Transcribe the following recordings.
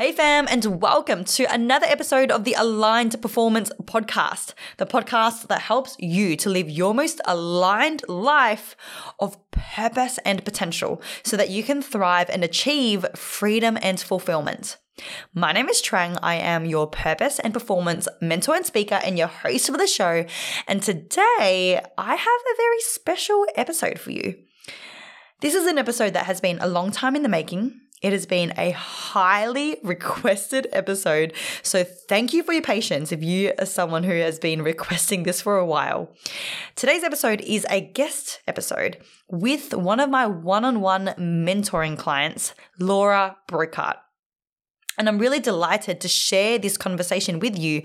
Hey, fam, and welcome to another episode of the Aligned Performance Podcast, the podcast that helps you to live your most aligned life of purpose and potential so that you can thrive and achieve freedom and fulfillment. My name is Trang. I am your purpose and performance mentor and speaker and your host for the show. And today I have a very special episode for you. This is an episode that has been a long time in the making. It has been a highly requested episode. So, thank you for your patience if you are someone who has been requesting this for a while. Today's episode is a guest episode with one of my one on one mentoring clients, Laura Broekaert. And I'm really delighted to share this conversation with you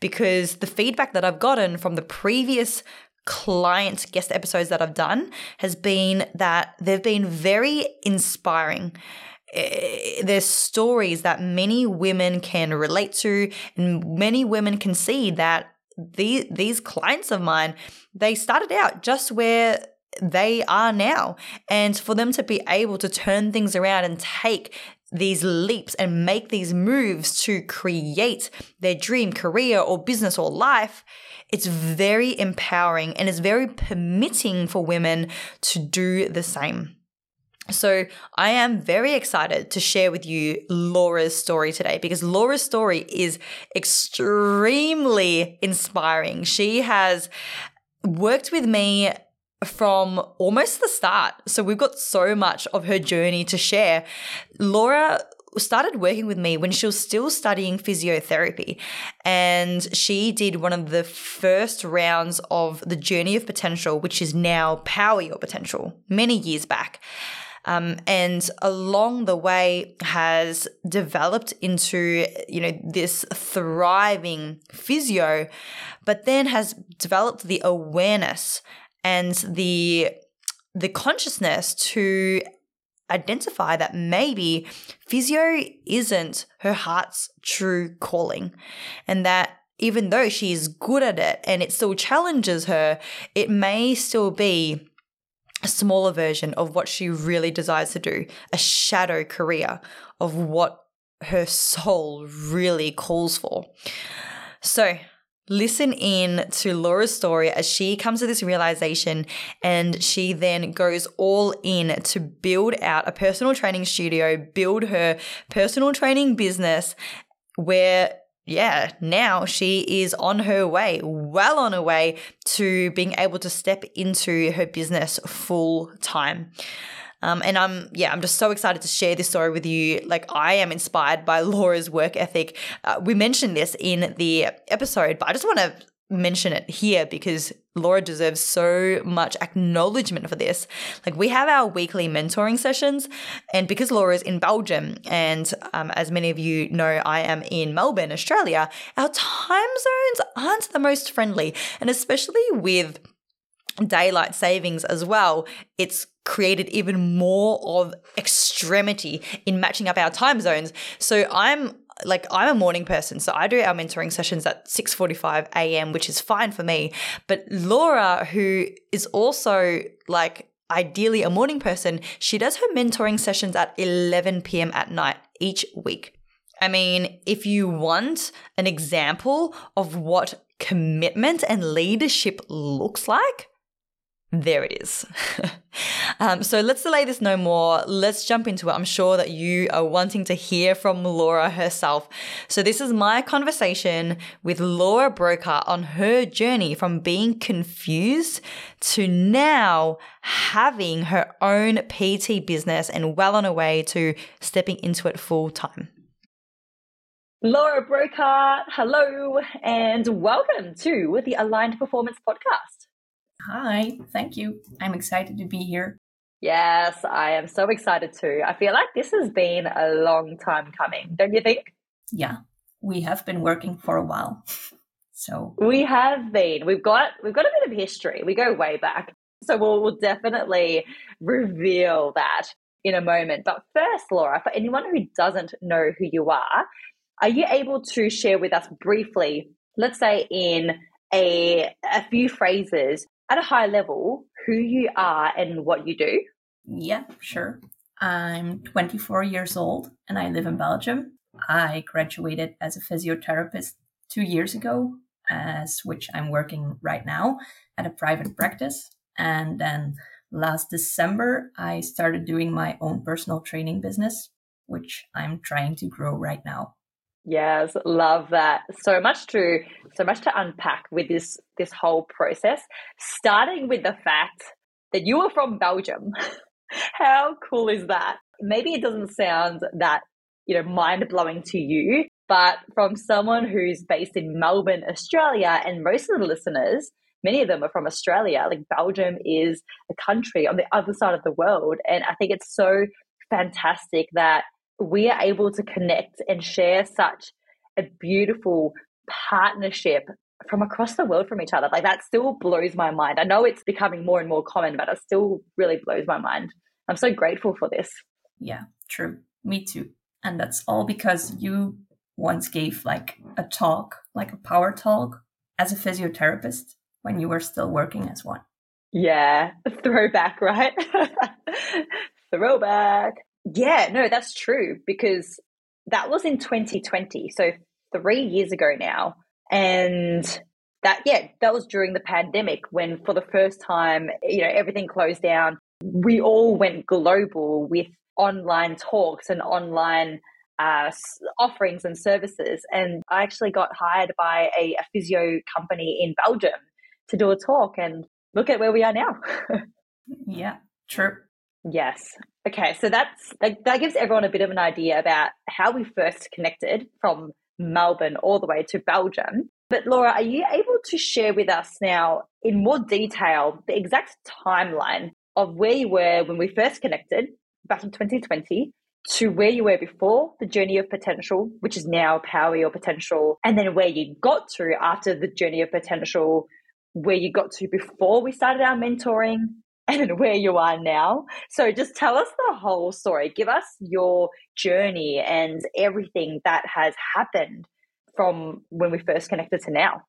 because the feedback that I've gotten from the previous client guest episodes that I've done has been that they've been very inspiring Eh, there's stories that many women can relate to, and many women can see that these these clients of mine they started out just where they are now, and for them to be able to turn things around and take these leaps and make these moves to create their dream career or business or life, it's very empowering and it's very permitting for women to do the same. So, I am very excited to share with you Laura's story today because Laura's story is extremely inspiring. She has worked with me from almost the start. So, we've got so much of her journey to share. Laura started working with me when she was still studying physiotherapy. And she did one of the first rounds of the Journey of Potential, which is now Power Your Potential, many years back um, and along the way has developed into you know this thriving physio, but then has developed the awareness and the the consciousness to identify that maybe physio isn't her heart's true calling and that even though she is good at it and it still challenges her, it may still be a smaller version of what she really desires to do, a shadow career of what her soul really calls for. So, listen in to Laura's story as she comes to this realization and she then goes all in to build out a personal training studio, build her personal training business where yeah, now she is on her way, well on her way to being able to step into her business full time. Um, and I'm, yeah, I'm just so excited to share this story with you. Like, I am inspired by Laura's work ethic. Uh, we mentioned this in the episode, but I just want to mention it here because Laura deserves so much acknowledgement for this. Like, we have our weekly mentoring sessions, and because Laura is in Belgium, and um, as many of you know, I am in Melbourne, Australia, our time zones aren't the most friendly, and especially with daylight savings as well, it's created even more of extremity in matching up our time zones. So I'm like I'm a morning person, so I do our mentoring sessions at 6:45 a.m., which is fine for me. But Laura, who is also like ideally a morning person, she does her mentoring sessions at 11 p.m. at night each week. I mean, if you want an example of what commitment and leadership looks like, there it is. um, so let's delay this no more. Let's jump into it. I'm sure that you are wanting to hear from Laura herself. So this is my conversation with Laura Broekaert on her journey from being confused to now having her own PT business and well on her way to stepping into it full time. Laura Broekaert, hello and welcome to the Aligned Performance Podcast. Hi, thank you. I'm excited to be here. Yes, I am so excited too. I feel like this has been a long time coming, don't you think? Yeah, we have been working for a while. So we have been. We've got we've got a bit of history. We go way back. So we'll, we'll definitely reveal that in a moment. But first, Laura, for anyone who doesn't know who you are, are you able to share with us briefly, let's say in a, a few phrases, at a high level who you are and what you do? Yeah, sure. I'm 24 years old and I live in Belgium. I graduated as a physiotherapist two years ago, as which I'm working right now at a private practice. And then last December, I started doing my own personal training business, which I'm trying to grow right now. Yes, love that. So much to so much to unpack with this this whole process. Starting with the fact that you are from Belgium. How cool is that? Maybe it doesn't sound that, you know, mind blowing to you, but from someone who's based in Melbourne, Australia, and most of the listeners, many of them are from Australia. Like Belgium is a country on the other side of the world. And I think it's so fantastic that we are able to connect and share such a beautiful partnership from across the world from each other. Like that still blows my mind. I know it's becoming more and more common, but it still really blows my mind. I'm so grateful for this. Yeah, true. Me too. And that's all because you once gave like a talk, like a power talk as a physiotherapist when you were still working as one. Yeah, throwback, right? throwback. Yeah, no, that's true because that was in 2020. So three years ago now. And that, yeah, that was during the pandemic when for the first time, you know, everything closed down. We all went global with online talks and online uh, offerings and services. And I actually got hired by a, a physio company in Belgium to do a talk. And look at where we are now. yeah, true. Yes. Okay, so that's that, that gives everyone a bit of an idea about how we first connected from Melbourne all the way to Belgium. But Laura, are you able to share with us now in more detail the exact timeline of where you were when we first connected back in 2020 to where you were before the journey of potential, which is now power your potential, and then where you got to after the journey of potential, where you got to before we started our mentoring, and where you are now. So just tell us the whole story. Give us your journey and everything that has happened from when we first connected to now.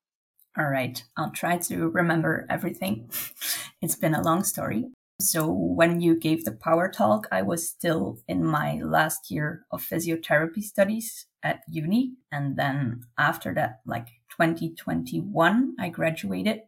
All right. I'll try to remember everything. it's been a long story. So when you gave the power talk, I was still in my last year of physiotherapy studies at uni. And then after that, like 2021, I graduated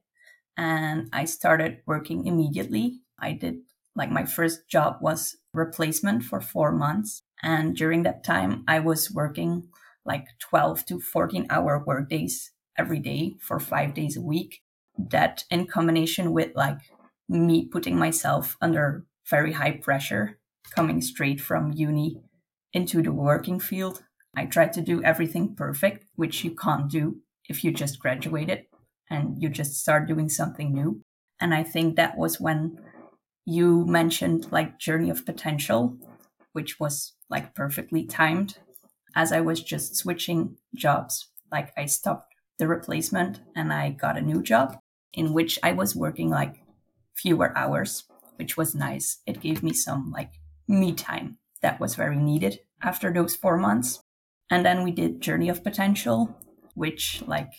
and I started working immediately. I did like my first job was replacement for four months. And during that time, I was working like 12 to 14 hour work days every day for five days a week. That in combination with like me putting myself under very high pressure coming straight from uni into the working field. I tried to do everything perfect, which you can't do if you just graduated and you just start doing something new. And I think that was when you mentioned like Journey of Potential, which was like perfectly timed as I was just switching jobs. Like I stopped the replacement and I got a new job in which I was working like fewer hours, which was nice. It gave me some like me time that was very needed after those four months. And then we did Journey of Potential, which like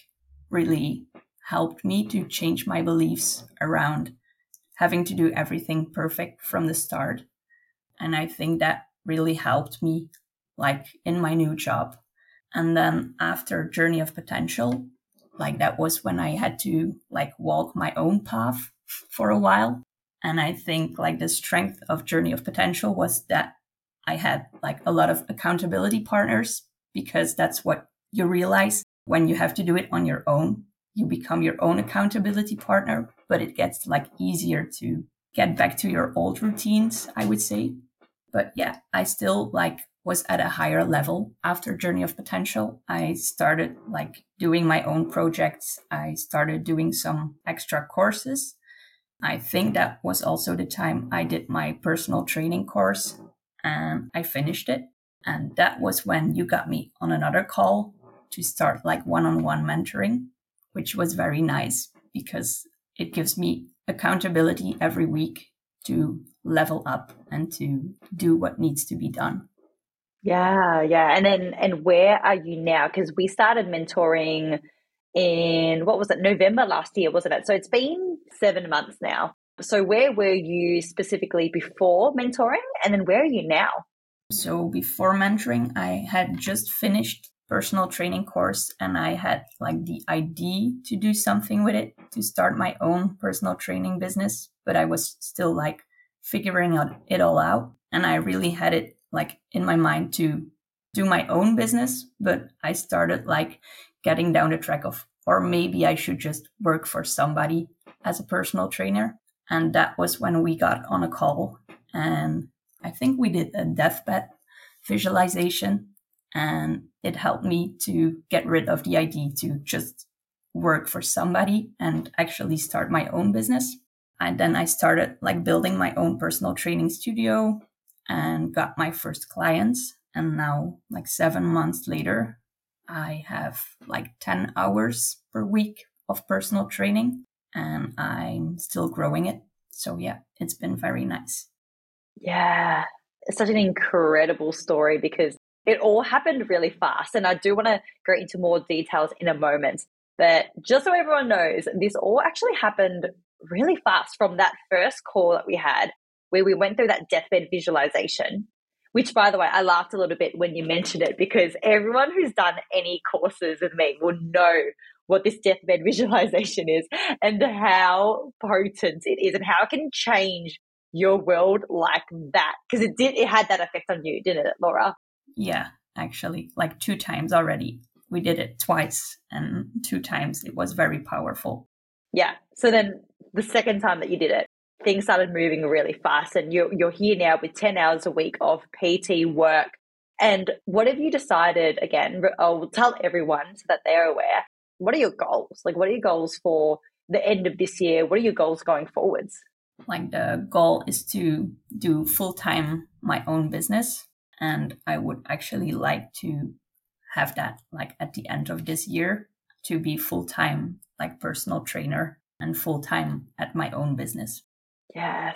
really helped me to change my beliefs around having to do everything perfect from the start. And I think that really helped me like in my new job. And then after Journey of Potential, like that was when I had to like walk my own path for a while. And I think like the strength of Journey of Potential was that I had like a lot of accountability partners because that's what you realize when you have to do it on your own you become your own accountability partner, but it gets like easier to get back to your old routines, I would say. But yeah, I still like was at a higher level after Journey of Potential. I started like doing my own projects. I started doing some extra courses. I think that was also the time I did my personal training course and I finished it. And that was when you got me on another call to start like one on one mentoring which was very nice because it gives me accountability every week to level up and to do what needs to be done. Yeah, yeah. And then and where are you now? Because we started mentoring in what was it, November last year, wasn't it? So it's been seven months now. So where were you specifically before mentoring? And then where are you now? So before mentoring, I had just finished personal training course and I had like the idea to do something with it to start my own personal training business, but I was still like figuring out it all out and I really had it like in my mind to do my own business, but I started like getting down the track of or maybe I should just work for somebody as a personal trainer. And that was when we got on a call and I think we did a deathbed visualization and it helped me to get rid of the idea to just work for somebody and actually start my own business. And then I started like building my own personal training studio and got my first clients. And now, like seven months later, I have like 10 hours per week of personal training and I'm still growing it. So, yeah, it's been very nice. Yeah, it's such an incredible story because it all happened really fast. And I do want to go into more details in a moment. But just so everyone knows, this all actually happened really fast from that first call that we had where we went through that deathbed visualization. Which, by the way, I laughed a little bit when you mentioned it because everyone who's done any courses with me will know what this deathbed visualization is and how potent it is and how it can change your world like that because it did it had that effect on you didn't it laura yeah actually like two times already. We did it twice and two times it was very powerful. Yeah so then the second time that you did it things started moving really fast and you're, you're here now with 10 hours a week of pt work. And what have you decided again i'll oh, tell everyone so that they're aware what are your goals? Like what are your goals for the end of this year? What are your goals going forwards? Like the goal is to do full time my own business. And I would actually like to have that like at the end of this year to be full time like personal trainer and full time at my own business. Yes.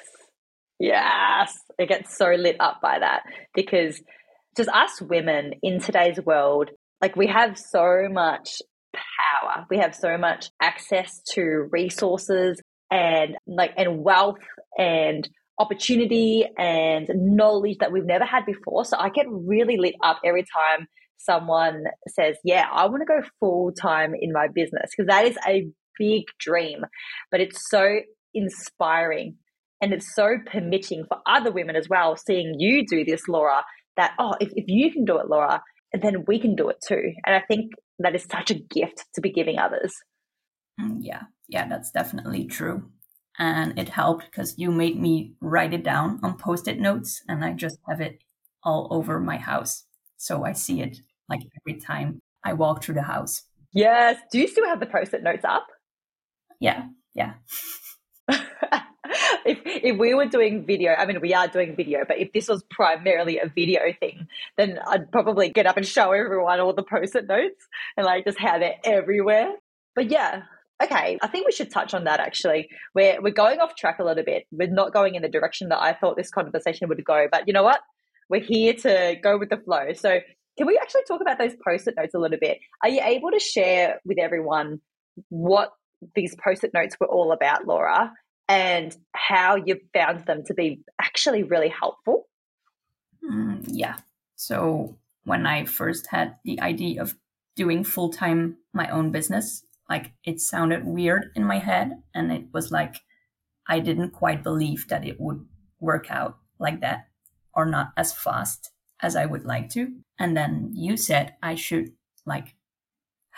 Yes. I get so lit up by that because just us women in today's world, like we have so much power. We have so much access to resources and like and wealth and opportunity and knowledge that we've never had before. So I get really lit up every time someone says, Yeah, I want to go full time in my business because that is a big dream, but it's so inspiring and it's so permitting for other women as well, seeing you do this, Laura, that, oh, if, if you can do it, Laura, then we can do it too. And I think that is such a gift to be giving others. Mm, yeah, yeah, that's definitely true. And it helped because you made me write it down on post it notes, and I just have it all over my house. So I see it like every time I walk through the house. Yes. Do you still have the post it notes up? Yeah, yeah. if if we were doing video, I mean, we are doing video, but if this was primarily a video thing, then I'd probably get up and show everyone all the post-it notes and like just have it everywhere. But yeah, Okay, I think we should touch on that actually. We're, we're going off track a little bit. We're not going in the direction that I thought this conversation would go. But you know what? We're here to go with the flow. So, can we actually talk about those post it notes a little bit? Are you able to share with everyone what these post it notes were all about, Laura, and how you found them to be actually really helpful? Mm, yeah. So, when I first had the idea of doing full time my own business, like it sounded weird in my head and it was like i didn't quite believe that it would work out like that or not as fast as i would like to. And then you said i should like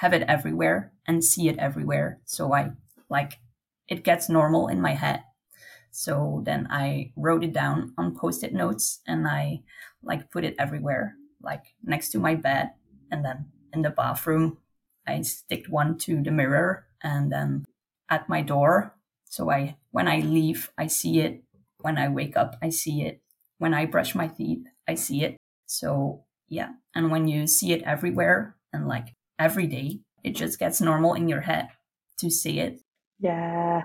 have it everywhere and see it everywhere so i like it gets normal in my head. So then i wrote it down on post-it notes and i like put it everywhere like next to my bed and then in the bathroom I stick one to the mirror and then at my door. So I when I leave, I see it. When I wake up, I see it. When I brush my teeth, I see it. So yeah. And when you see it everywhere and like every day, it just gets normal in your head to see it. Yeah.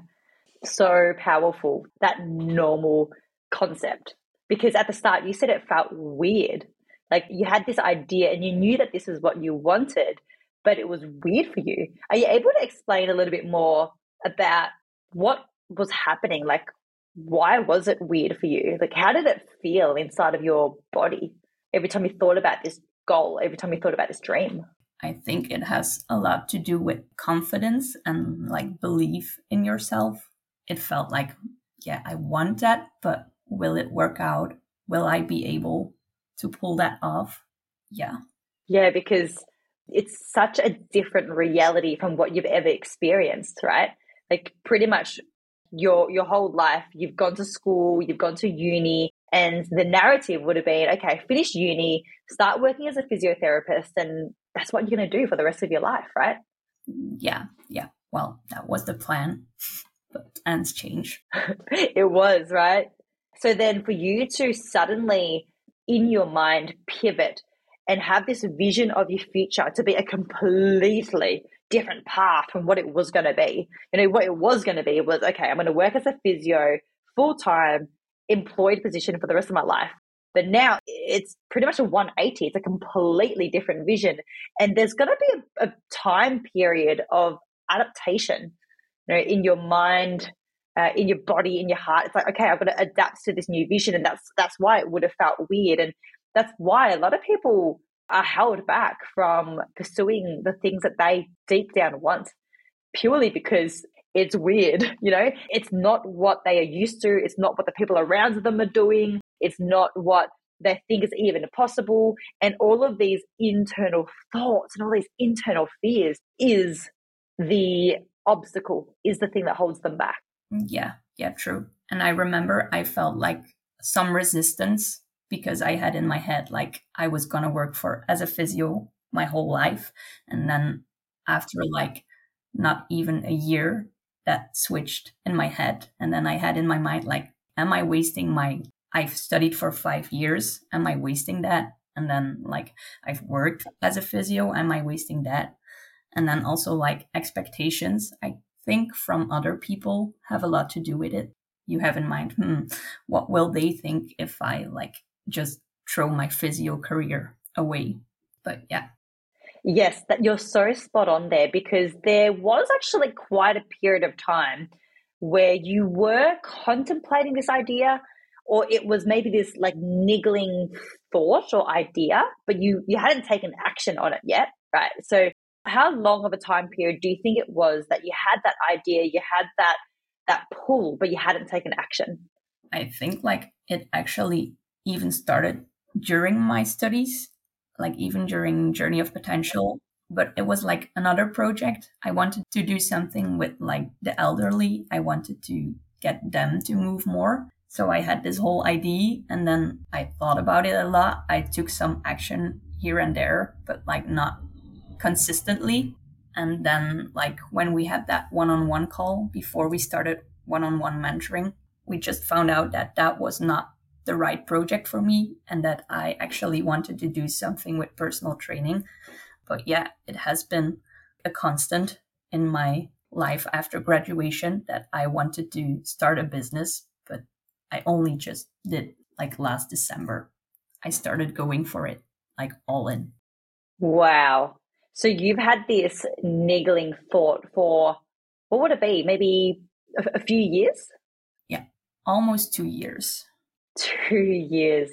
So powerful. That normal concept. Because at the start you said it felt weird. Like you had this idea and you knew that this is what you wanted, but it was weird for you. Are you able to explain a little bit more about what was happening? Like, why was it weird for you? Like, how did it feel inside of your body? every time you thought about this goal, every time you thought about this dream? I think it has a lot to do with confidence and like belief in yourself. It felt like, yeah, I want that, but will it work out? Will I be able to pull that off? Yeah. Yeah, because it's such a different reality from what you've ever experienced, right? Like pretty much your your whole life, you've gone to school, you've gone to uni, and the narrative would have been, okay, finish uni, start working as a physiotherapist, and that's what you're going to do for the rest of your life, right? Yeah, yeah. Well, that was the plan, but ends change. it was, right? So then for you to suddenly, in your mind, pivot and have this vision of your future to be a completely different path from what it was going to be. You know, what it was going to be was okay, I'm going to work as a physio full time, employed position for the rest of my life. But now it's pretty much a 180. It's a completely different vision. And there's going to be a, a, time period of adaptation, you know, in your mind, uh, in your body, in your heart. It's like, okay, I've got to adapt to this new vision. And that's, that's why it would have felt weird. And that's why a lot of people are held back from pursuing the things that they deep down want purely because it's weird, you know? It's not what they are used to. It's not what the people around them are doing. It's not what they think is even possible. And all of these internal thoughts and all these internal fears is the obstacle, is the thing that holds them back. Mm, yeah, yeah, true. And I remember I felt like some resistance because I had in my head like I was going to work for as a physio my whole life. And then after like not even a year, that switched in my head. And then I had in my mind, like, am I wasting my I've studied for five years. Am I wasting that? And then like I've worked as a physio. Am I wasting that? And then also like expectations, I think from other people have a lot to do with it. You have in mind, hmm, what will they think if I like just throw my physio career away? But yeah. Yes, that you're so spot on there because there was actually quite a period of time where you were contemplating this idea or it was maybe this like niggling thought or idea, but you you hadn't taken action on it yet, right? So how long of a time period do you think it was that you had that idea, you had that that pull, but you hadn't taken action? I think like it actually even started during my studies, like even during Journey of Potential. But it was like another project. I wanted to do something with like the elderly. I wanted to get them to move more. So I had this whole idea and then I thought about it a lot. I took some action here and there, but like not consistently. And then like when we had that one-on-one call before we started one-on-one mentoring, we just found out that that was not the right project for me and that I actually wanted to do something with personal training. But yeah, it has been a constant in my life after graduation that I wanted to start a business but I only just did like last December. I started going for it like all in. Wow. So you've had this niggling thought for what would it be? Maybe a, a few years? Yeah, almost two years. Two years.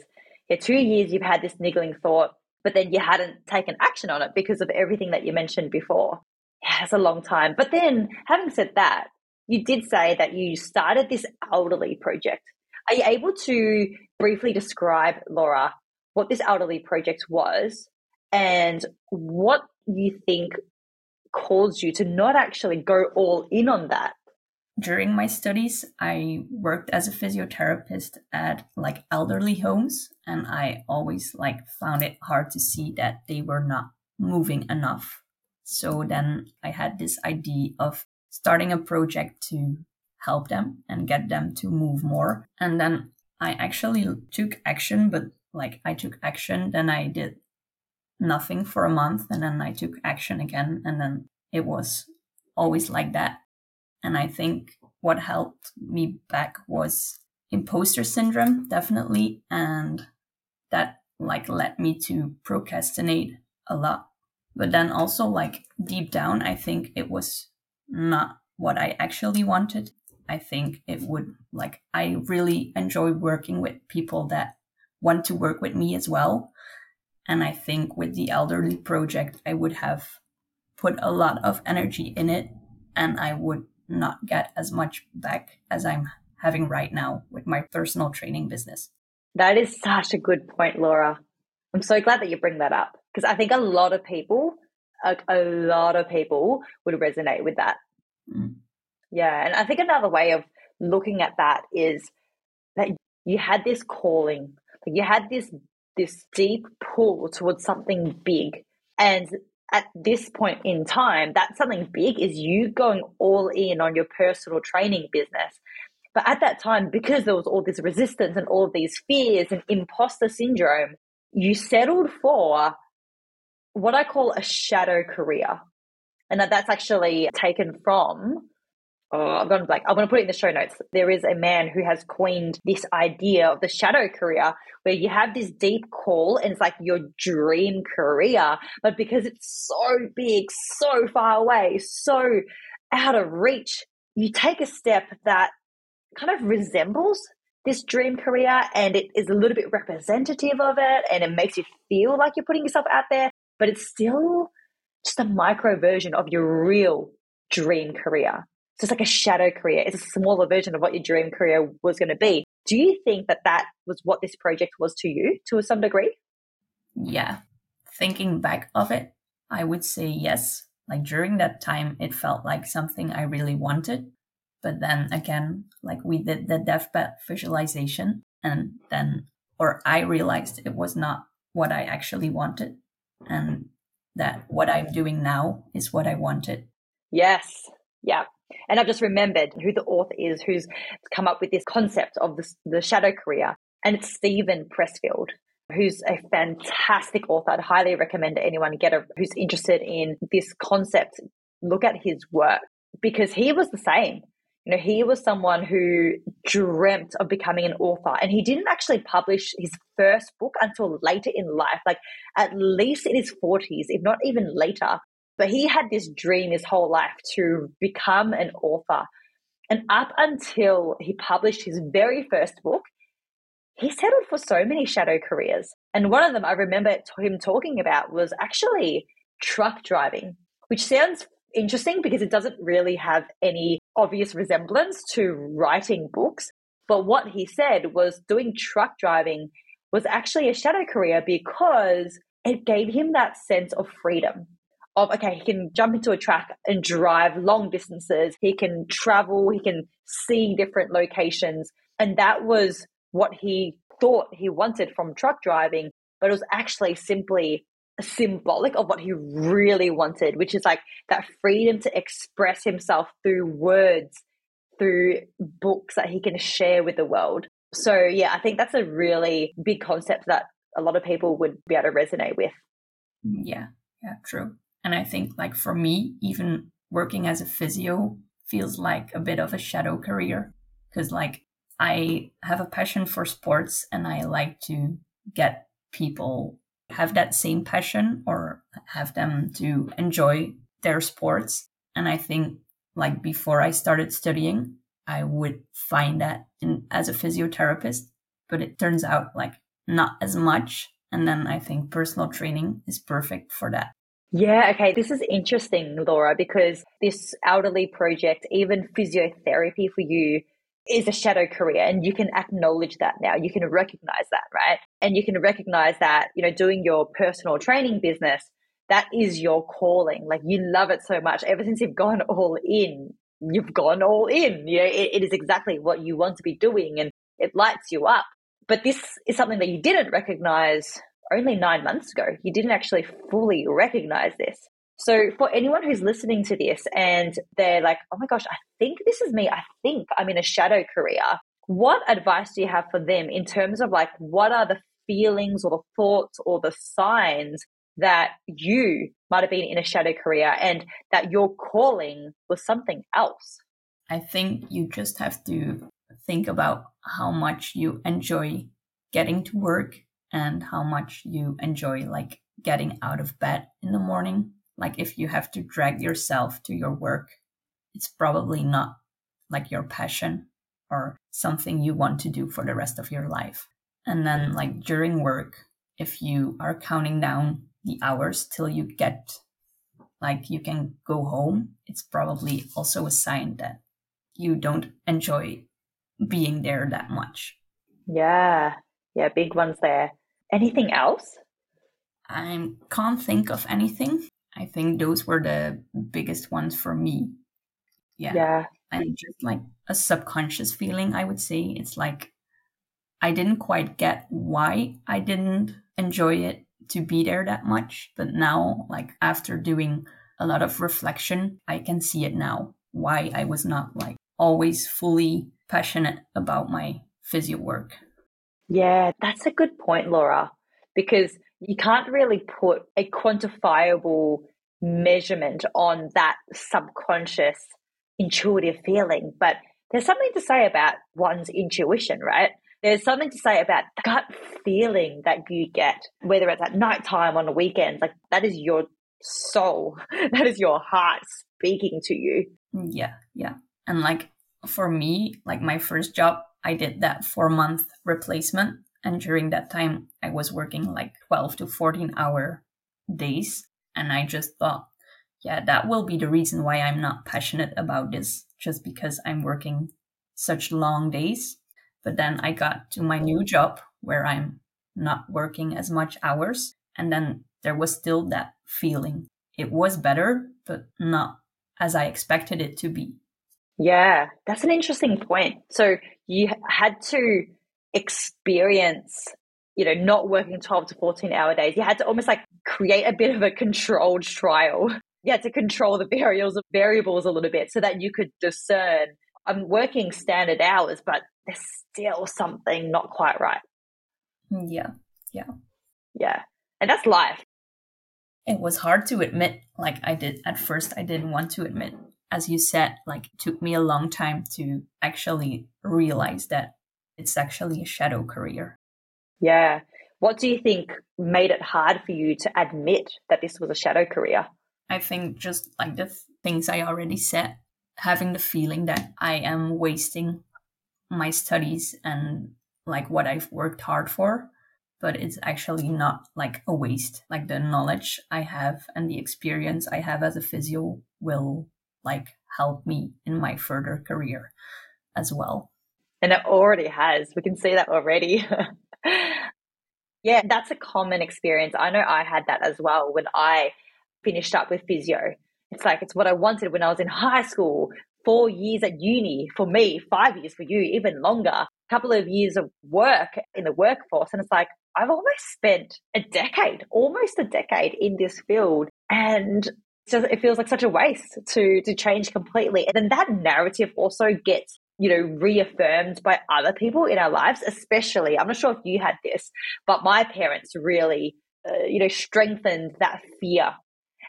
Yeah, two years you've had this niggling thought, but then you hadn't taken action on it because of everything that you mentioned before. Yeah, it's a long time. But then, having said that, you did say that you started this elderly project. Are you able to briefly describe, Laura, what this elderly project was and what you think caused you to not actually go all in on that? During my studies, I worked as a physiotherapist at like elderly homes and I always like found it hard to see that they were not moving enough. So then I had this idea of starting a project to help them and get them to move more. And then I actually took action, but like I took action, then I did nothing for a month, and then I took action again, and then it was always like that. And I think what helped me back was imposter syndrome, definitely, and that like led me to procrastinate a lot. But then also like deep down, I think it was not what I actually wanted. I think it would like I really enjoy working with people that want to work with me as well. And I think with the elderly project, I would have put a lot of energy in it and I would not get as much back as I'm having right now with my personal training business. That is such a good point, Laura. I'm so glad that you bring that up because I think a lot of people, a, a, lot of people would resonate with that. Mm. Yeah. And I think another way of looking at that is that you had this calling, you had this this deep pull towards something big. And at this point in time, that something big is you going all in on your personal training business. But at that time, because there was all this resistance and all these fears and imposter syndrome, you settled for what I call a shadow career. And that that's actually taken from oh, I'm going to like, I'm going to put it in the show notes. There is a man who has coined this idea of the shadow career where you have this deep call and it's like your dream career, but because it's so big, so far away, so out of reach, you take a step that kind of resembles this dream career and it is a little bit representative of it and it makes you feel like you're putting yourself out there, but it's still just a micro version of your real dream career. So it's like a shadow career. It's a smaller version of what your dream career was going to be. Do you think that that was what this project was to you to some degree? Yeah. Thinking back of it, I would say yes. Like during that time, it felt like something I really wanted. But then again, like we did the deathbed visualization and then, or I realized it was not what I actually wanted and that what I'm doing now is what I wanted. Yes. Yeah. And I've just remembered who the author is who's come up with this concept of the, the shadow career. And it's Steven Pressfield, who's a fantastic author. I'd highly recommend anyone get a, who's interested in this concept, look at his work because he was the same. You know, he was someone who dreamt of becoming an author and he didn't actually publish his first book until later in life, like at least in his 40s, if not even later. But he had this dream his whole life to become an author. And up until he published his very first book, he settled for so many shadow careers. And one of them I remember him talking about was actually truck driving, which sounds interesting because it doesn't really have any obvious resemblance to writing books. But what he said was doing truck driving was actually a shadow career because it gave him that sense of freedom of okay, he can jump into a track and drive long distances. He can travel. He can see different locations, and that was what he thought he wanted from truck driving. But it was actually simply symbolic of what he really wanted, which is like that freedom to express himself through words, through books that he can share with the world. So, yeah, I think that's a really big concept that a lot of people would be able to resonate with. Yeah, yeah, true. And I think, like, for me, even working as a physio feels like a bit of a shadow career because, like, I have a passion for sports and I like to get people have that same passion or have them to enjoy their sports. And I think, like, before I started studying, I would find that in, as a physiotherapist, but it turns out like not as much. And then I think personal training is perfect for that. Yeah, okay. This is interesting, Laura, because this elderly project, even physiotherapy for you, is a shadow career and you can acknowledge that now. You can recognize that, right? And you can recognize that, you know, doing your personal training business, that is your calling. Like you love it so much. Ever since you've gone all in, you've gone all in. You know, it, it is exactly what you want to be doing and it lights you up. But this is something that you didn't recognize only nine months ago. You didn't actually fully recognize this. So, for anyone who's listening to this and they're like, oh my gosh, I think this is me. I think I'm in a shadow career. What advice do you have for them in terms of like, what are the feelings or the thoughts or the signs that you might have been in a shadow career and that your calling was something else? I think you just have to think about how much you enjoy getting to work and how much you enjoy like getting out of bed in the morning. Like if you have to drag yourself to your work, it's probably not like your passion or something you want to do for the rest of your life. And then, like during work, if you are counting down the hours till you get like you can go home, it's probably also a sign that you don't enjoy being there that much. Yeah. Yeah, big ones there. Anything else? I can't think of anything. I think those were the biggest ones for me. Yeah. Yeah. And just like a subconscious feeling, I would say. It's like I didn't quite get why I didn't enjoy it to be there that much. But now, like after doing a lot of reflection, I can see it now why I was not like always fully passionate about my physio work. Yeah, that's a good point, Laura, because you can't really put a quantifiable measurement on that subconscious intuitive feeling, but there's something to say about one's intuition, right? There's something to say about the gut feeling that you get, whether it's at nighttime on the weekend, like that is your soul, that is your heart speaking to you. Mm, yeah, yeah. And like for me, like my first job, I did that four month replacement. And during that time, I was working like 12 to 14 hour days. And I just thought, yeah, that will be the reason why I'm not passionate about this, just because I'm working such long days. But then I got to my new job where I'm not working as much hours. And then there was still that feeling. It was better, but not as I expected it to be. Yeah, that's an interesting point. So you had to experience, you know, not working 12 to 14 hour days. You had to almost like create a bit of a controlled trial. You had to control the variables variables a little bit so that you could discern I'm working standard hours, but there's still something not quite right. Hmm, yeah. Yeah. Yeah. And that's life. It was hard to admit. Like I did at first, I didn't want to admit as you said, like it took me a long time to actually realize that it's actually a shadow career. Yeah. What do you think made it hard for you to admit that this was a shadow career? I think just like the things I already said, having the feeling that I am wasting my studies and like what I've worked hard for, but it's actually not like a waste. Like the knowledge I have and the experience I have as a physio will like help me in my further career as well. And it already has. We can see that already. yeah, that's a common experience. I know I had that as well when I finished up with physio. It's like it's what I wanted when I was in high school, four years at uni for me, five years for you, even longer, a couple of years of work in the workforce. And it's like, I've almost spent a decade, almost a decade in this field. And it feels like such a waste to to change completely. And then that narrative also gets you know reaffirmed by other people in our lives, especially. I'm not sure if you had this, but my parents really uh, you know strengthened that fear.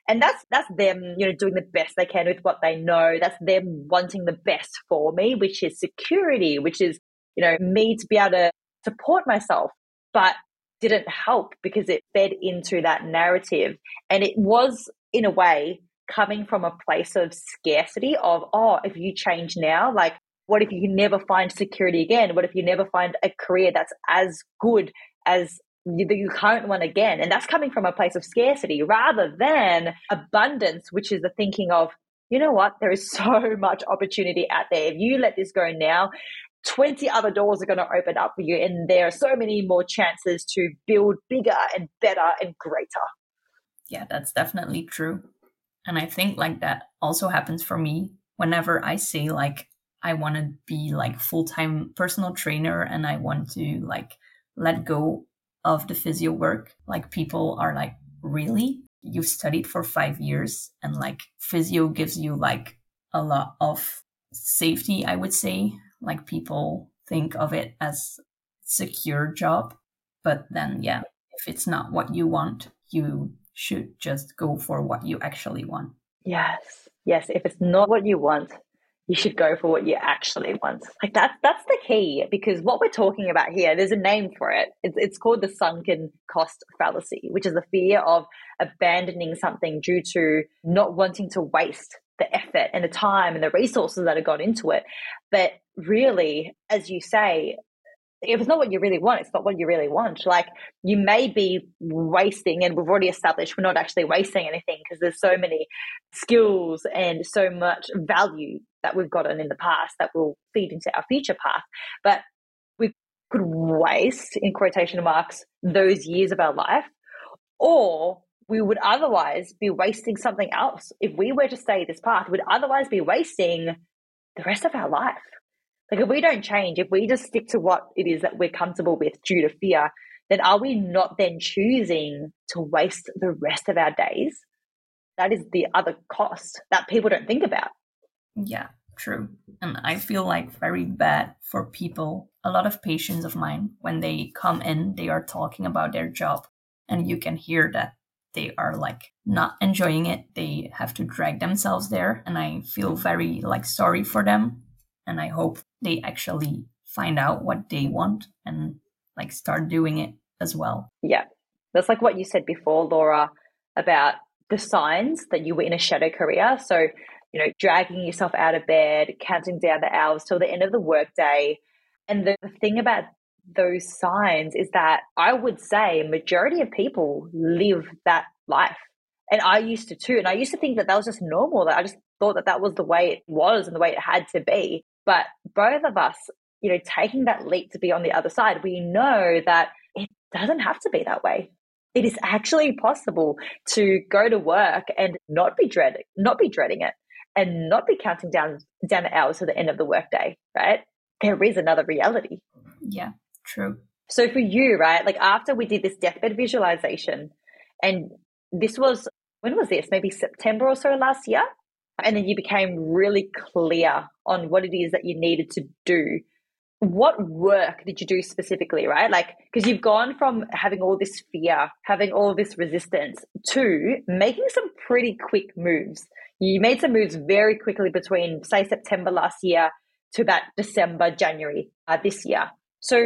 And that's that's them, you know, doing the best they can with what they know. That's them wanting the best for me, which is security, which is, you know, me to be able to support myself. But didn't help because it fed into that narrative. And it was in a way, coming from a place of scarcity of, oh, if you change now, like, what if you never find security again? What if you never find a career that's as good as the current one again? And that's coming from a place of scarcity rather than abundance, which is the thinking of, you know what? There is so much opportunity out there. If you let this go now, 20 other doors are going to open up for you. And there are so many more chances to build bigger and better and greater yeah, that's definitely true. And I think like that also happens for me whenever I say like I want to be like full-time personal trainer and I want to like let go of the physio work. Like people are like, really? You've studied for five years and like physio gives you like a lot of safety, I would say. Like people think of it as secure job. But then yeah, if it's not what you want, you should just go for what you actually want. Yes. Yes. If it's not what you want, you should go for what you actually want. Like that's that's the key because what we're talking about here, there's a name for it. It's, it's called the sunken cost fallacy, which is the fear of abandoning something due to not wanting to waste the effort and the time and the resources that have gone into it. But really, as you say, if it's not what you really want, it's not what you really want. Like you may be wasting, and we've already established we're not actually wasting anything because there's so many skills and so much value that we've gotten in the past that will feed into our future path. But we could waste, in quotation marks, those years of our life, or we would otherwise be wasting something else. If we were to stay this path, we'd otherwise be wasting the rest of our life. Like if we don't change, if we just stick to what it is that we're comfortable with due to fear, then are we not then choosing to waste the rest of our days? That is the other cost that people don't think about. Yeah, true. And I feel like very bad for people. A lot of patients of mine, when they come in, they are talking about their job, and you can hear that they are like not enjoying it. They have to drag themselves there, and I feel very like sorry for them. And I hope they actually find out what they want and like start doing it as well. Yeah. That's like what you said before, Laura, about the signs that you were in a shadow career. So, you know, dragging yourself out of bed, counting down the hours till the end of the workday. And the thing about those signs is that I would say majority of people live that life. And I used to too. And I used to think that that was just normal, that I just thought that that was the way it was and the way it had to be. But both of us, you know, taking that leap to be on the other side, we know that it doesn't have to be that way. It is actually possible to go to work and not be dreading, not be dreading it, and not be counting down down the hours to the end of the workday. Right? There is another reality. Yeah, true. So for you, right, like after we did this deathbed visualization, and this was when was this? Maybe September or so last year and then you became really clear on what it is that you needed to do. What work did you do specifically right? Like because you've gone from having all this fear having all this resistance to making some pretty quick moves. You made some moves very quickly between say september last year to about december january uh, this year. So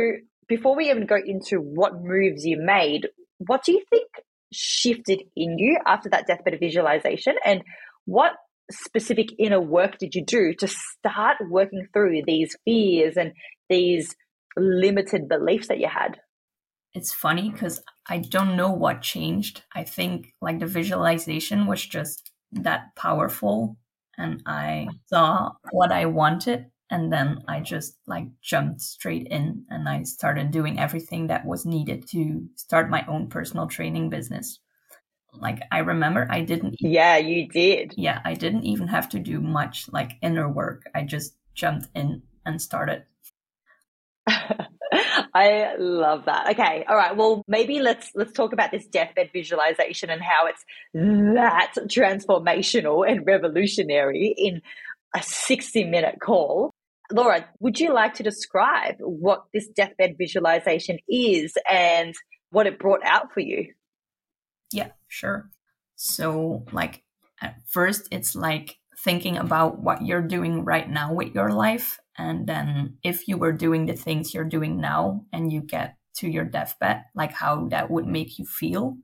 before we even go into what moves you made what do you think shifted in you after that deathbed visualization? And what specific inner work did you do to start working through these fears and these limited beliefs that you had? It's funny because I don't know what changed. I think like the visualization was just that powerful and I saw what I wanted and then I just like jumped straight in and I started doing everything that was needed to start my own personal training business. Like I remember I didn't Yeah, you did. Yeah, I didn't even have to do much like inner work. I just jumped in and started. I love that. Okay, all right. Well, maybe let's let's talk about this deathbed visualization and how it's that transformational and revolutionary in a 60 minute call. Laura, would you like to describe what this deathbed visualization is and what it brought out for you? Yeah, sure. So, like, at first, it's like thinking about what you're doing right now with your life. And then, if you were doing the things you're doing now and you get to your deathbed, like how that would make you feel.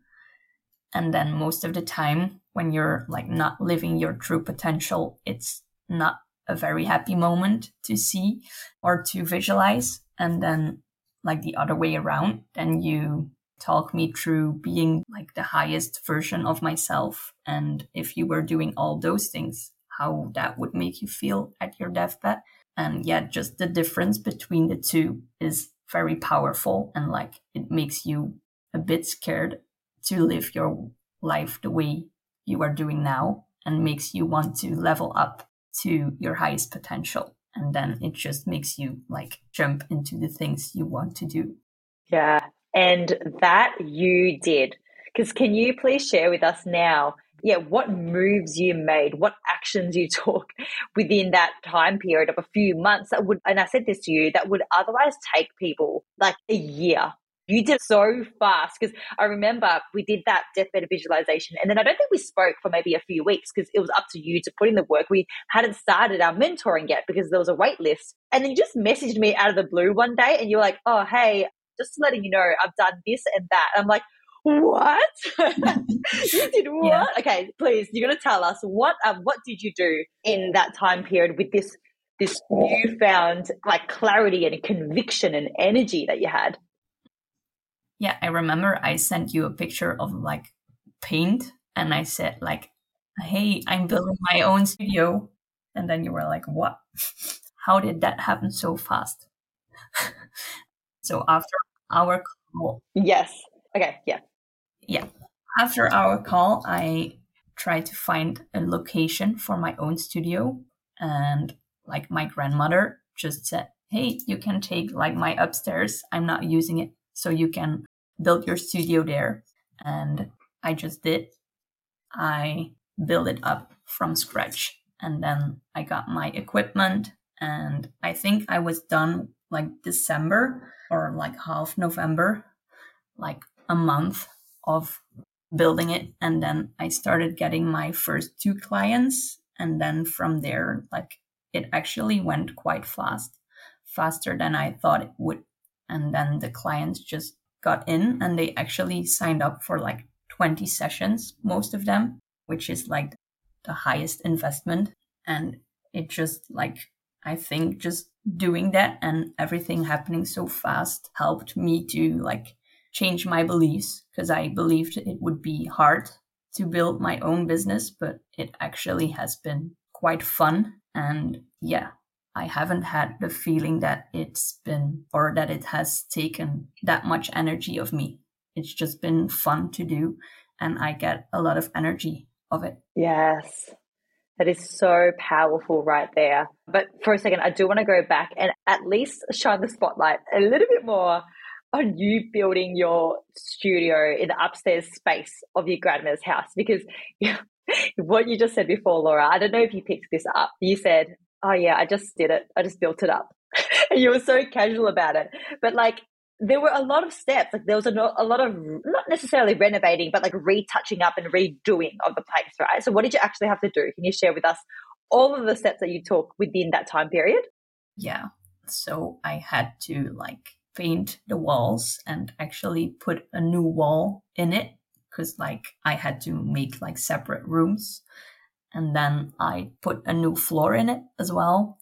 And then, most of the time, when you're like not living your true potential, it's not a very happy moment to see or to visualize. And then, like the other way around, then you talk me through being like the highest version of myself. And if you were doing all those things, how that would make you feel at your deathbed. And yet, just the difference between the two is very powerful and like it makes you a bit scared to live your life the way you are doing now and makes you want to level up to your highest potential. And then it just makes you like jump into the things you want to do. Yeah, and that you did. Because can you please share with us now, yeah, what moves you made, what actions you took within that time period of a few months that would, and I said this to you, that would otherwise take people like a year. You did so fast because I remember we did that deathbed visualization, and then I don't think we spoke for maybe a few weeks because it was up to you to put in the work. We hadn't started our mentoring yet because there was a wait list, and then you just messaged me out of the blue one day, and you're like, "Oh, hey, just letting you know I've done this and that. I'm like, what? you did what? Yeah. Okay, please, you're gonna tell us what um, what did you do in that time period with this this newfound like clarity and conviction and energy that you had. Yeah, I remember I sent you a picture of like paint and I said like, "Hey, I'm building my own studio." And then you were like, "What? How did that happen so fast?" so after our call, yes. Okay, yeah. Yeah. After our call, I tried to find a location for my own studio and like my grandmother just said, Hey, you can take like my upstairs. I'm not using it. So you can build your studio there. And I just did. I built it up from scratch. And then I got my equipment. And I think I was done like December or like half November, like a month of building it. And then I started getting my first two clients. And then from there, like it actually went quite fast, faster than I thought it would. And then the clients just got in and they actually signed up for like 20 sessions, most of them, which is like the highest investment. And it just like, I think just doing that and everything happening so fast helped me to like change my beliefs because I believed it would be hard to build my own business, but it actually has been quite fun. And yeah, I haven't had the feeling that it's been or that it has taken that much energy of me. It's just been fun to do, and I get a lot of energy of it. Yes. That is so powerful right there. But for a second, I do want to go back and at least shine the spotlight a little bit more on you building your studio in the upstairs space of your grandmother's house because what you just said before, Laura, I don't know if you picked this up. You said, Oh, yeah, I just did it. I just built it up. and you were so casual about it. But like, there were a lot of steps. Like, there was a, a lot of not necessarily renovating, but like retouching up and redoing of the place, right? So, what did you actually have to do? Can you share with us all of the steps that you took within that time period? Yeah. So, I had to like paint the walls and actually put a new wall in it because like I had to make like separate rooms. And then I put a new floor in it as well,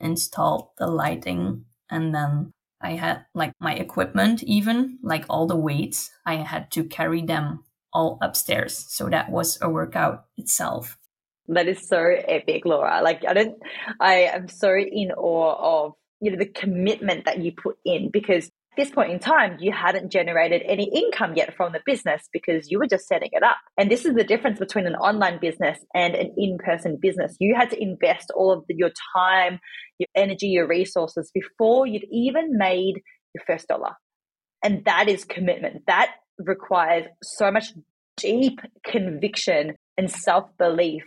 installed the lighting, and then I had like my equipment, even like all the weights, I had to carry them all upstairs. So that was a workout itself. That is so epic, Laura. Like I don't I am so in awe of you know the commitment that you put in because this point in time, you hadn't generated any income yet from the business because you were just setting it up. And this is the difference between an online business and an in person business. You had to invest all of the, your time, your energy, your resources before you'd even made your first dollar. And that is commitment. That requires so much deep conviction and self belief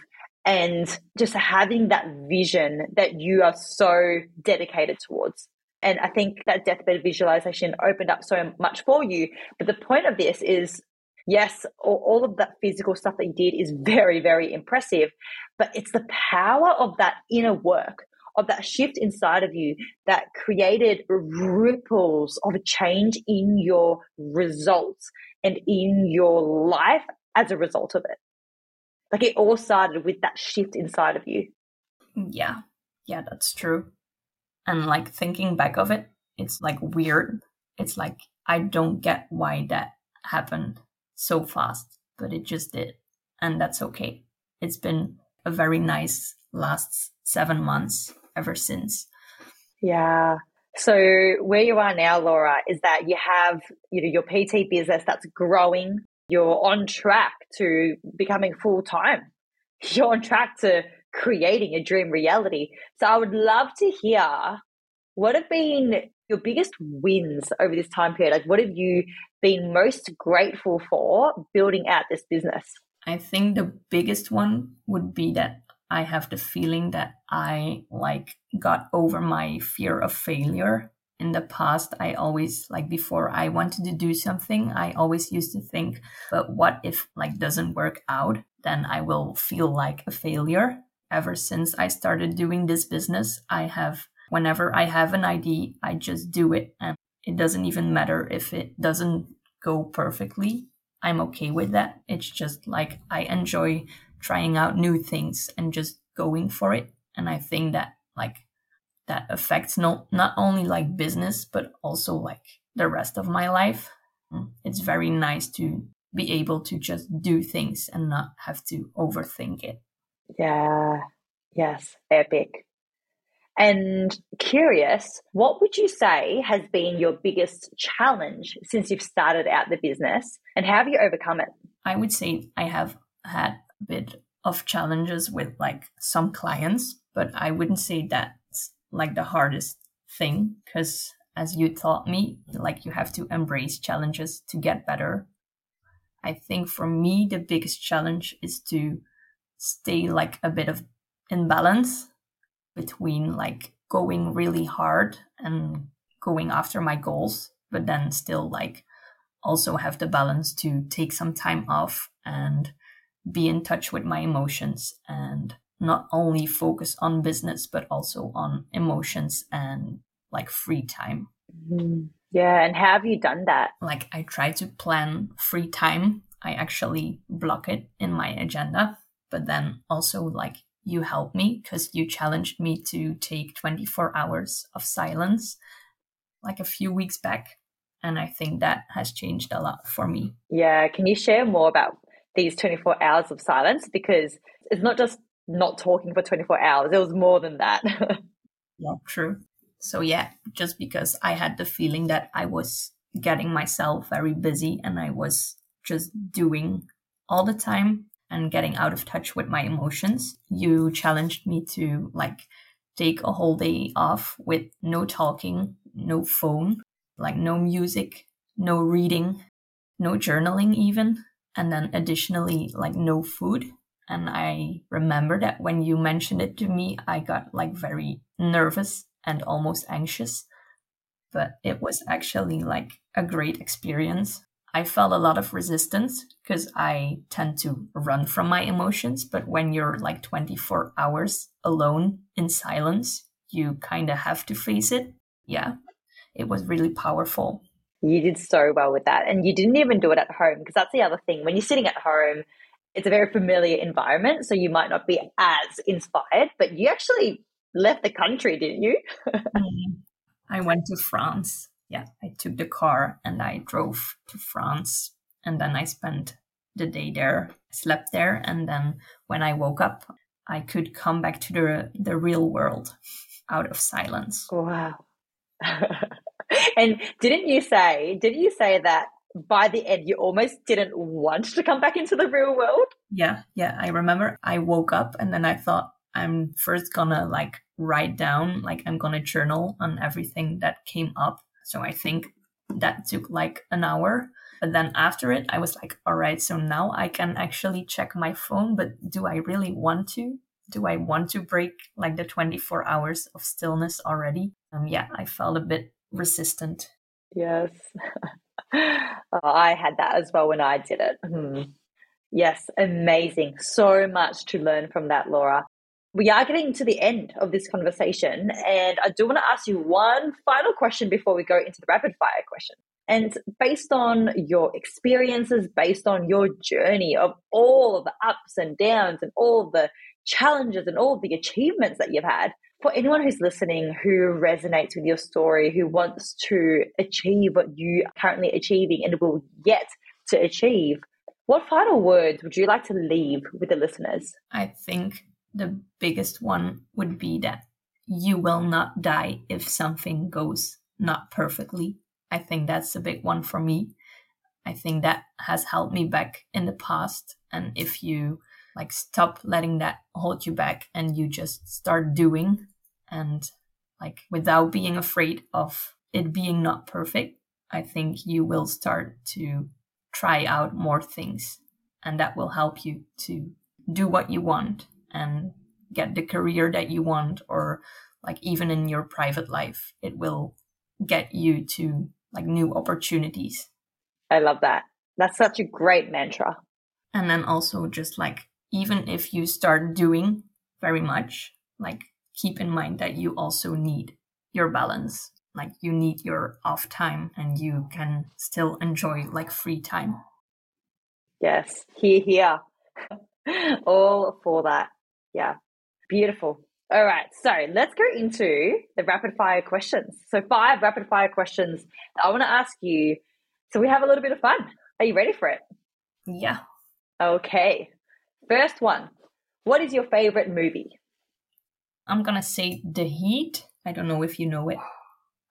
and just having that vision that you are so dedicated towards. And I think that deathbed visualization opened up so much for you. But the point of this is yes, all, of that physical stuff that you did is very, very impressive, but it's the power of that inner work, of that shift inside of you that created ripples of a change in your results and in your life as a result of it. Like it all started with that shift inside of you. Yeah. Yeah, that's true. And like thinking back of it, it's like weird. It's like I don't get why that happened so fast, but it just did. And that's okay. It's been a very nice last seven months ever since. Yeah. So where you are now, Laura, is that you have you know your PT business that's growing. You're on track to becoming full time. You're on track to creating a dream reality. So I would love to hear what have been your biggest wins over this time period? Like, what have you been most grateful for building out this business? I think the biggest one would be that I have the feeling that I like got over my fear of failure. In the past, I always like before I wanted to do something, I always used to think, but what if like doesn't work out? Then I will feel like a failure ever since I started doing this business, I have, whenever I have an idea, I just do it. And it doesn't even matter if it doesn't go perfectly. I'm okay with that. It's just like I enjoy trying out new things and just going for it. And I think that like that affects not not only like business but also like the rest of my life. Mm, it's very nice to be able to just do things and not have to overthink it. Yeah. Yes. Epic. And curious, what would you say has been your biggest challenge since you've started out the business and how have you overcome it? I would say I have had a bit of challenges with like some clients, but I wouldn't say that's like the hardest thing because as you taught me, like you have to embrace challenges to get better. I think for me, the biggest challenge is to stay like a bit of in balance between like going really hard and going after my goals, but then still like also have the balance to take some time off and be in touch with my emotions and not only focus on business, but also on emotions and like free time. Mm-hmm. Yeah. And have you done that? Like, I try to plan free time. I actually block it in my agenda, but then also, like, you helped me because you challenged me to take 24 hours of silence like a few weeks back. And I think that has changed a lot for me. Yeah. Can you share more about these 24 hours of silence? Because it's not just not talking for 24 hours, it was more than that. yeah, true. So, yeah, just because I had the feeling that I was getting myself very busy and I was just doing all the time and getting out of touch with my emotions. You challenged me to like take a whole day off with no talking, no phone, like no music, no reading, no journaling even. And then additionally, like no food. And I remember that when you mentioned it to me, I got like very nervous and almost anxious. But it was actually like a great experience. I felt a lot of resistance because I tend to run from my emotions. But when you're like 24 hours alone in silence, you kind of have to face it. Yeah, it was really powerful. You did so well with that. And you didn't even do it at home because that's the other thing. When you're sitting at home, it's a very familiar environment. So you might not be as inspired, but you actually left the country, didn't you? Mm-hmm. I went to France yeah, I took the car and I drove to France. And then I spent the day there, slept there. And then when I woke up, I could come back to the, the real world out of silence. Wow. and didn't you say, didn't you say that by the end you almost didn't want to come back into the real world? Yeah, yeah. I remember I woke up and then I thought, I'm first gonna like write down, like I'm gonna journal on everything that came up so I think that took like an hour. But then after it, I was like, all right, so now I can actually check my phone, but do I really want to? Do I want to break like the 24 hours of stillness already? Um, yeah, I felt a bit resistant. Yes. oh, I had that as well when I did it. Hmm. Yes, amazing. So much to learn from that, Laura we are getting to the end of this conversation, and I do want to ask you one final question before we go into the rapid fire question. And based on your experiences, based on your journey of all of the ups and downs and all the challenges and all the achievements that you've had, for anyone who's listening who resonates with your story, who wants to achieve what you are currently achieving and will yet to achieve, what final words would you like to leave with the listeners? I think the biggest one would be that you will not die if something goes not perfectly. I think that's a big one for me. I think that has helped me back in the past. And if you like stop letting that hold you back and you just start doing and like without being afraid of it being not perfect, I think you will start to try out more things and that will help you to do what you want and get the career that you want or like even in your private life it will get you to like new opportunities. I love that. That's such a great mantra. And then also just like even if you start doing very much like keep in mind that you also need your balance. Like you need your off time and you can still enjoy like free time. Yes. Here here all for that yeah beautiful All right, so let's go into the rapid fire questions. So, five rapid fire questions I want to ask you. So, we have a little bit of fun. Are you ready for it? Yeah. Okay. First one What is your favorite movie? I'm gonna say The Heat. I don't know if you know it.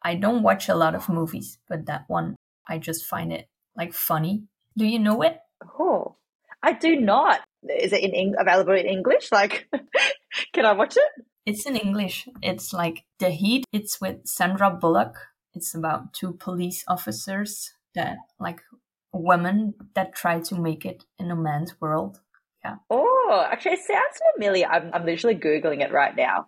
I don't watch a lot of movies, but that one I just find it like funny. Do you know it? Oh, I do not. Is it in available in English? Like, can I watch it? It's in English. It's like The Heat. It's with Sandra Bullock. It's about two police officers that like women that try to make it in a man's world. Yeah. Oh, actually, it sounds familiar. I'm, I'm literally Googling it right now.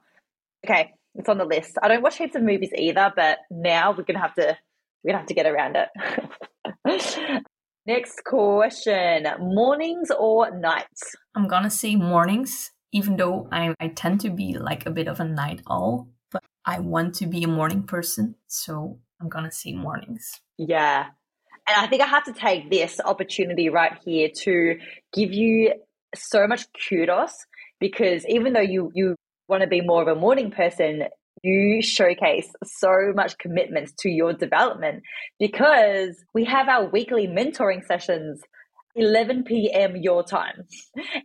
Okay, it's on the list. I don't watch heaps of movies either, but now we're gonna have to we're gonna have to get around it. Next question: mornings or nights? I'm gonna say mornings, even though I I tend to be like a bit of a night owl, but I want to be a morning person, so I'm gonna say mornings. Yeah, and I think I have to take this opportunity right here to give you so much kudos because even though you you want to be more of a morning person, you showcase so much commitment to your development because we have our weekly mentoring sessions 11 p.m. your time.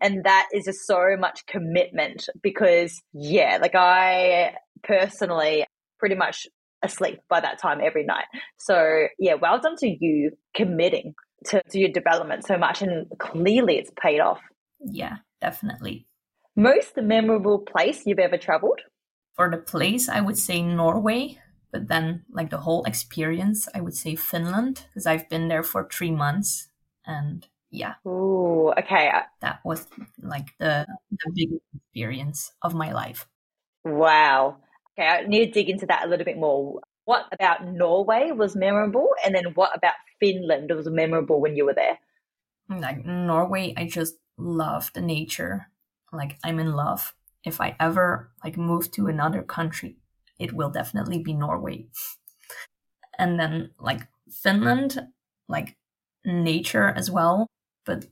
And that is just so much commitment because, yeah, like I personally pretty much asleep by that time every night. So, yeah, well done to you committing to, to your development so much. And clearly it's paid off. Yeah, definitely. Most memorable place you've ever traveled? For the place, I would say Norway. But then, like the whole experience, I would say Finland because I've been there for three months. And yeah. Ooh, okay. Uh that was like the, the biggest experience of my life. Wow. Okay, I need to dig into that a little bit more. What about Norway was memorable? And then what about Finland was memorable when you were there? Like Norway, I just love the nature. Like I'm in love. If I ever like move to another country, it will definitely be Norway. And then like Finland, like nature as well. But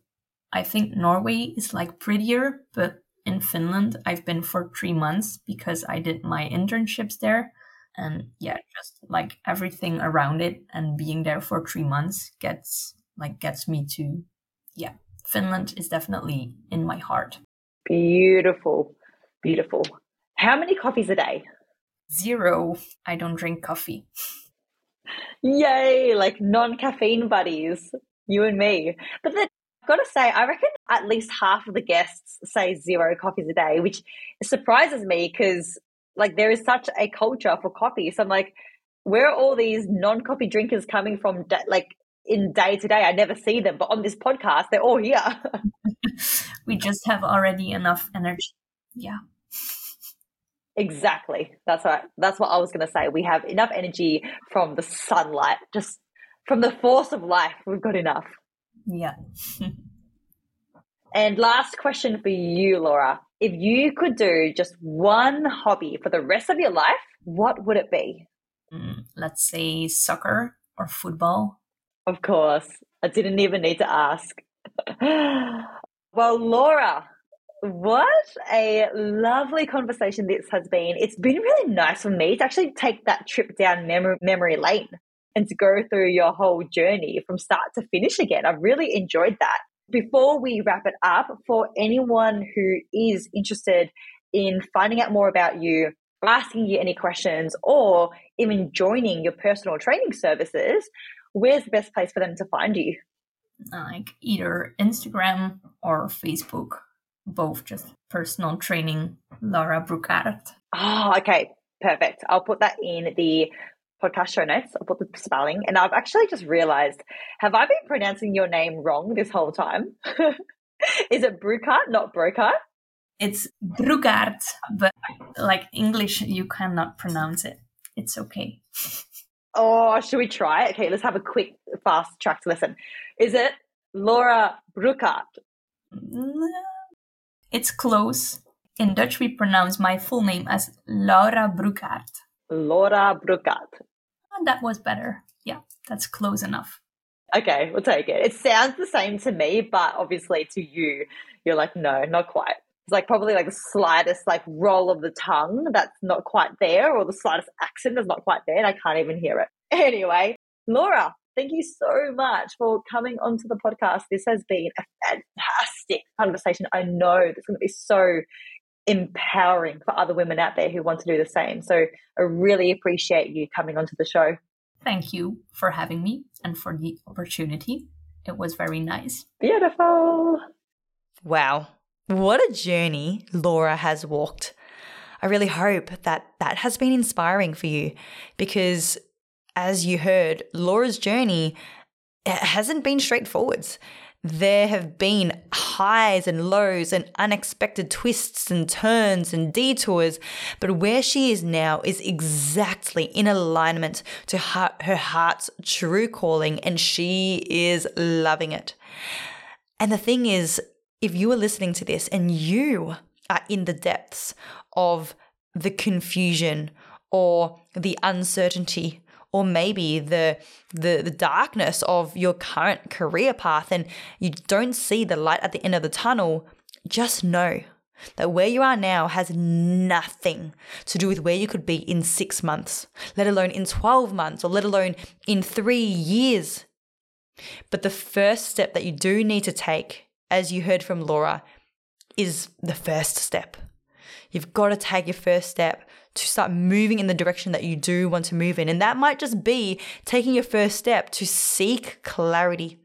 I think Norway is like prettier, but in Finland, I've been for three months because I did my internships there. And yeah, just like everything around it and being there for three months gets like gets me to yeah, Finland is definitely in my heart. Beautiful. Beautiful. How many coffees a day? Zero. I don't drink coffee. Yay, like non caffeine buddies, you and me. But then I've got to say, I reckon at least half of the guests say zero coffees a day, which surprises me because like there is such a culture for coffee. So I'm like, where are all these non coffee drinkers coming from? Like in day to day. I never see them, but on this podcast, they're all here. we just have already enough energy. Yeah. Exactly. That's right. That's what I was going to say. We have enough energy from the sunlight, just from the force of life. We've got enough. Yeah. and last question for you, Laura. If you could do just one hobby for the rest of your life, what would it be? Mm, let's say soccer or football. Of course. I didn't even need to ask. well, Laura, what a lovely conversation this has been. It's been really nice for me to actually take that trip down mem- memory lane and to go through your whole journey from start to finish again. I've really enjoyed that. Before we wrap it up, for anyone who is interested in finding out more about you, asking you any questions, or even joining your personal training services, where's the best place for them to find you? Like either Instagram or Facebook, both just personal training, Laura Broekaert. Oh, ah, okay, perfect. I'll put that in the podcast show notes. I'll put the spelling. And I've actually just realized have I been pronouncing your name wrong this whole time? Is it Bruckart, not Brokart? It's Broekaert, but like English, you cannot pronounce it. It's okay. Oh, should we try? Okay, let's have a quick, fast track to listen. Is it Laura Bruckart? It's close. In Dutch, we pronounce my full name as Laura Broekaert. Laura Bruckart. Oh, that was better. Yeah, that's close enough. Okay, we'll take it. It sounds the same to me, but obviously to you, you're like, no, not quite. It's like probably like the slightest like roll of the tongue that's not quite there, or the slightest accent that's not quite there, and I can't even hear it. Anyway, Laura, thank you so much for coming onto the podcast. This has been a fantastic conversation. I know it's going to be so empowering for other women out there who want to do the same. So I really appreciate you coming onto the show. Thank you for having me and for the opportunity. It was very nice. Beautiful. Wow. What a journey Laura has walked. I really hope that that has been inspiring for you because, as you heard, Laura's journey hasn't been straightforward. There have been highs and lows and unexpected twists and turns and detours, but where she is now is exactly in alignment to her, her heart's true calling, and she is loving it. And the thing is, if you are listening to this and you are in the depths of the confusion or the uncertainty or maybe the, the the darkness of your current career path and you don't see the light at the end of the tunnel just know that where you are now has nothing to do with where you could be in 6 months let alone in 12 months or let alone in 3 years but the first step that you do need to take as you heard from Laura, is the first step. You've got to take your first step to start moving in the direction that you do want to move in. And that might just be taking your first step to seek clarity.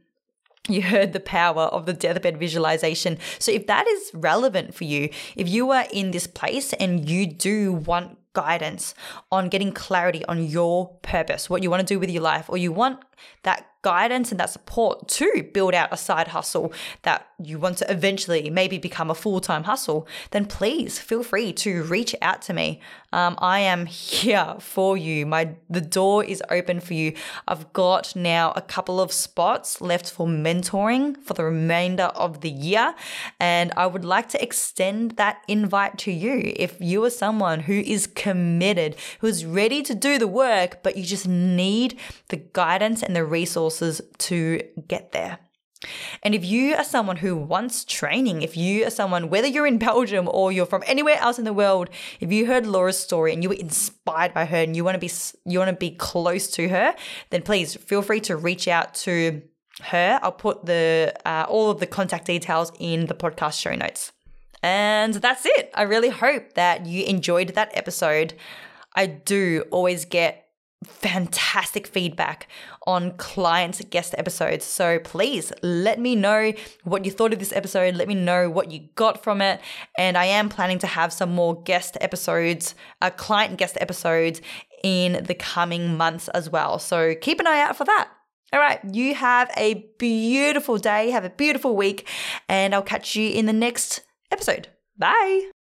You heard the power of the deathbed visualization. So, if that is relevant for you, if you are in this place and you do want guidance on getting clarity on your purpose, what you want to do with your life, or you want that guidance and that support to build out a side hustle that you want to eventually maybe become a full time hustle, then please feel free to reach out to me. Um, I am here for you. My the door is open for you. I've got now a couple of spots left for mentoring for the remainder of the year, and I would like to extend that invite to you. If you are someone who is committed, who is ready to do the work, but you just need the guidance and the resources to get there. And if you are someone who wants training, if you are someone, whether you're in Belgium or you're from anywhere else in the world, if you heard Laura's story and you were inspired by her and you want to be you want to be close to her, then please feel free to reach out to her. I'll put the uh, all of the contact details in the podcast show notes. And that's it. I really hope that you enjoyed that episode. I do always get fantastic feedback on clients' guest episodes. So please let me know what you thought of this episode. Let me know what you got from it. And I am planning to have some more guest episodes, uh, client guest episodes in the coming months as well. So keep an eye out for that. All right, you have a beautiful day, have a beautiful week, and I'll catch you in the next episode. Bye.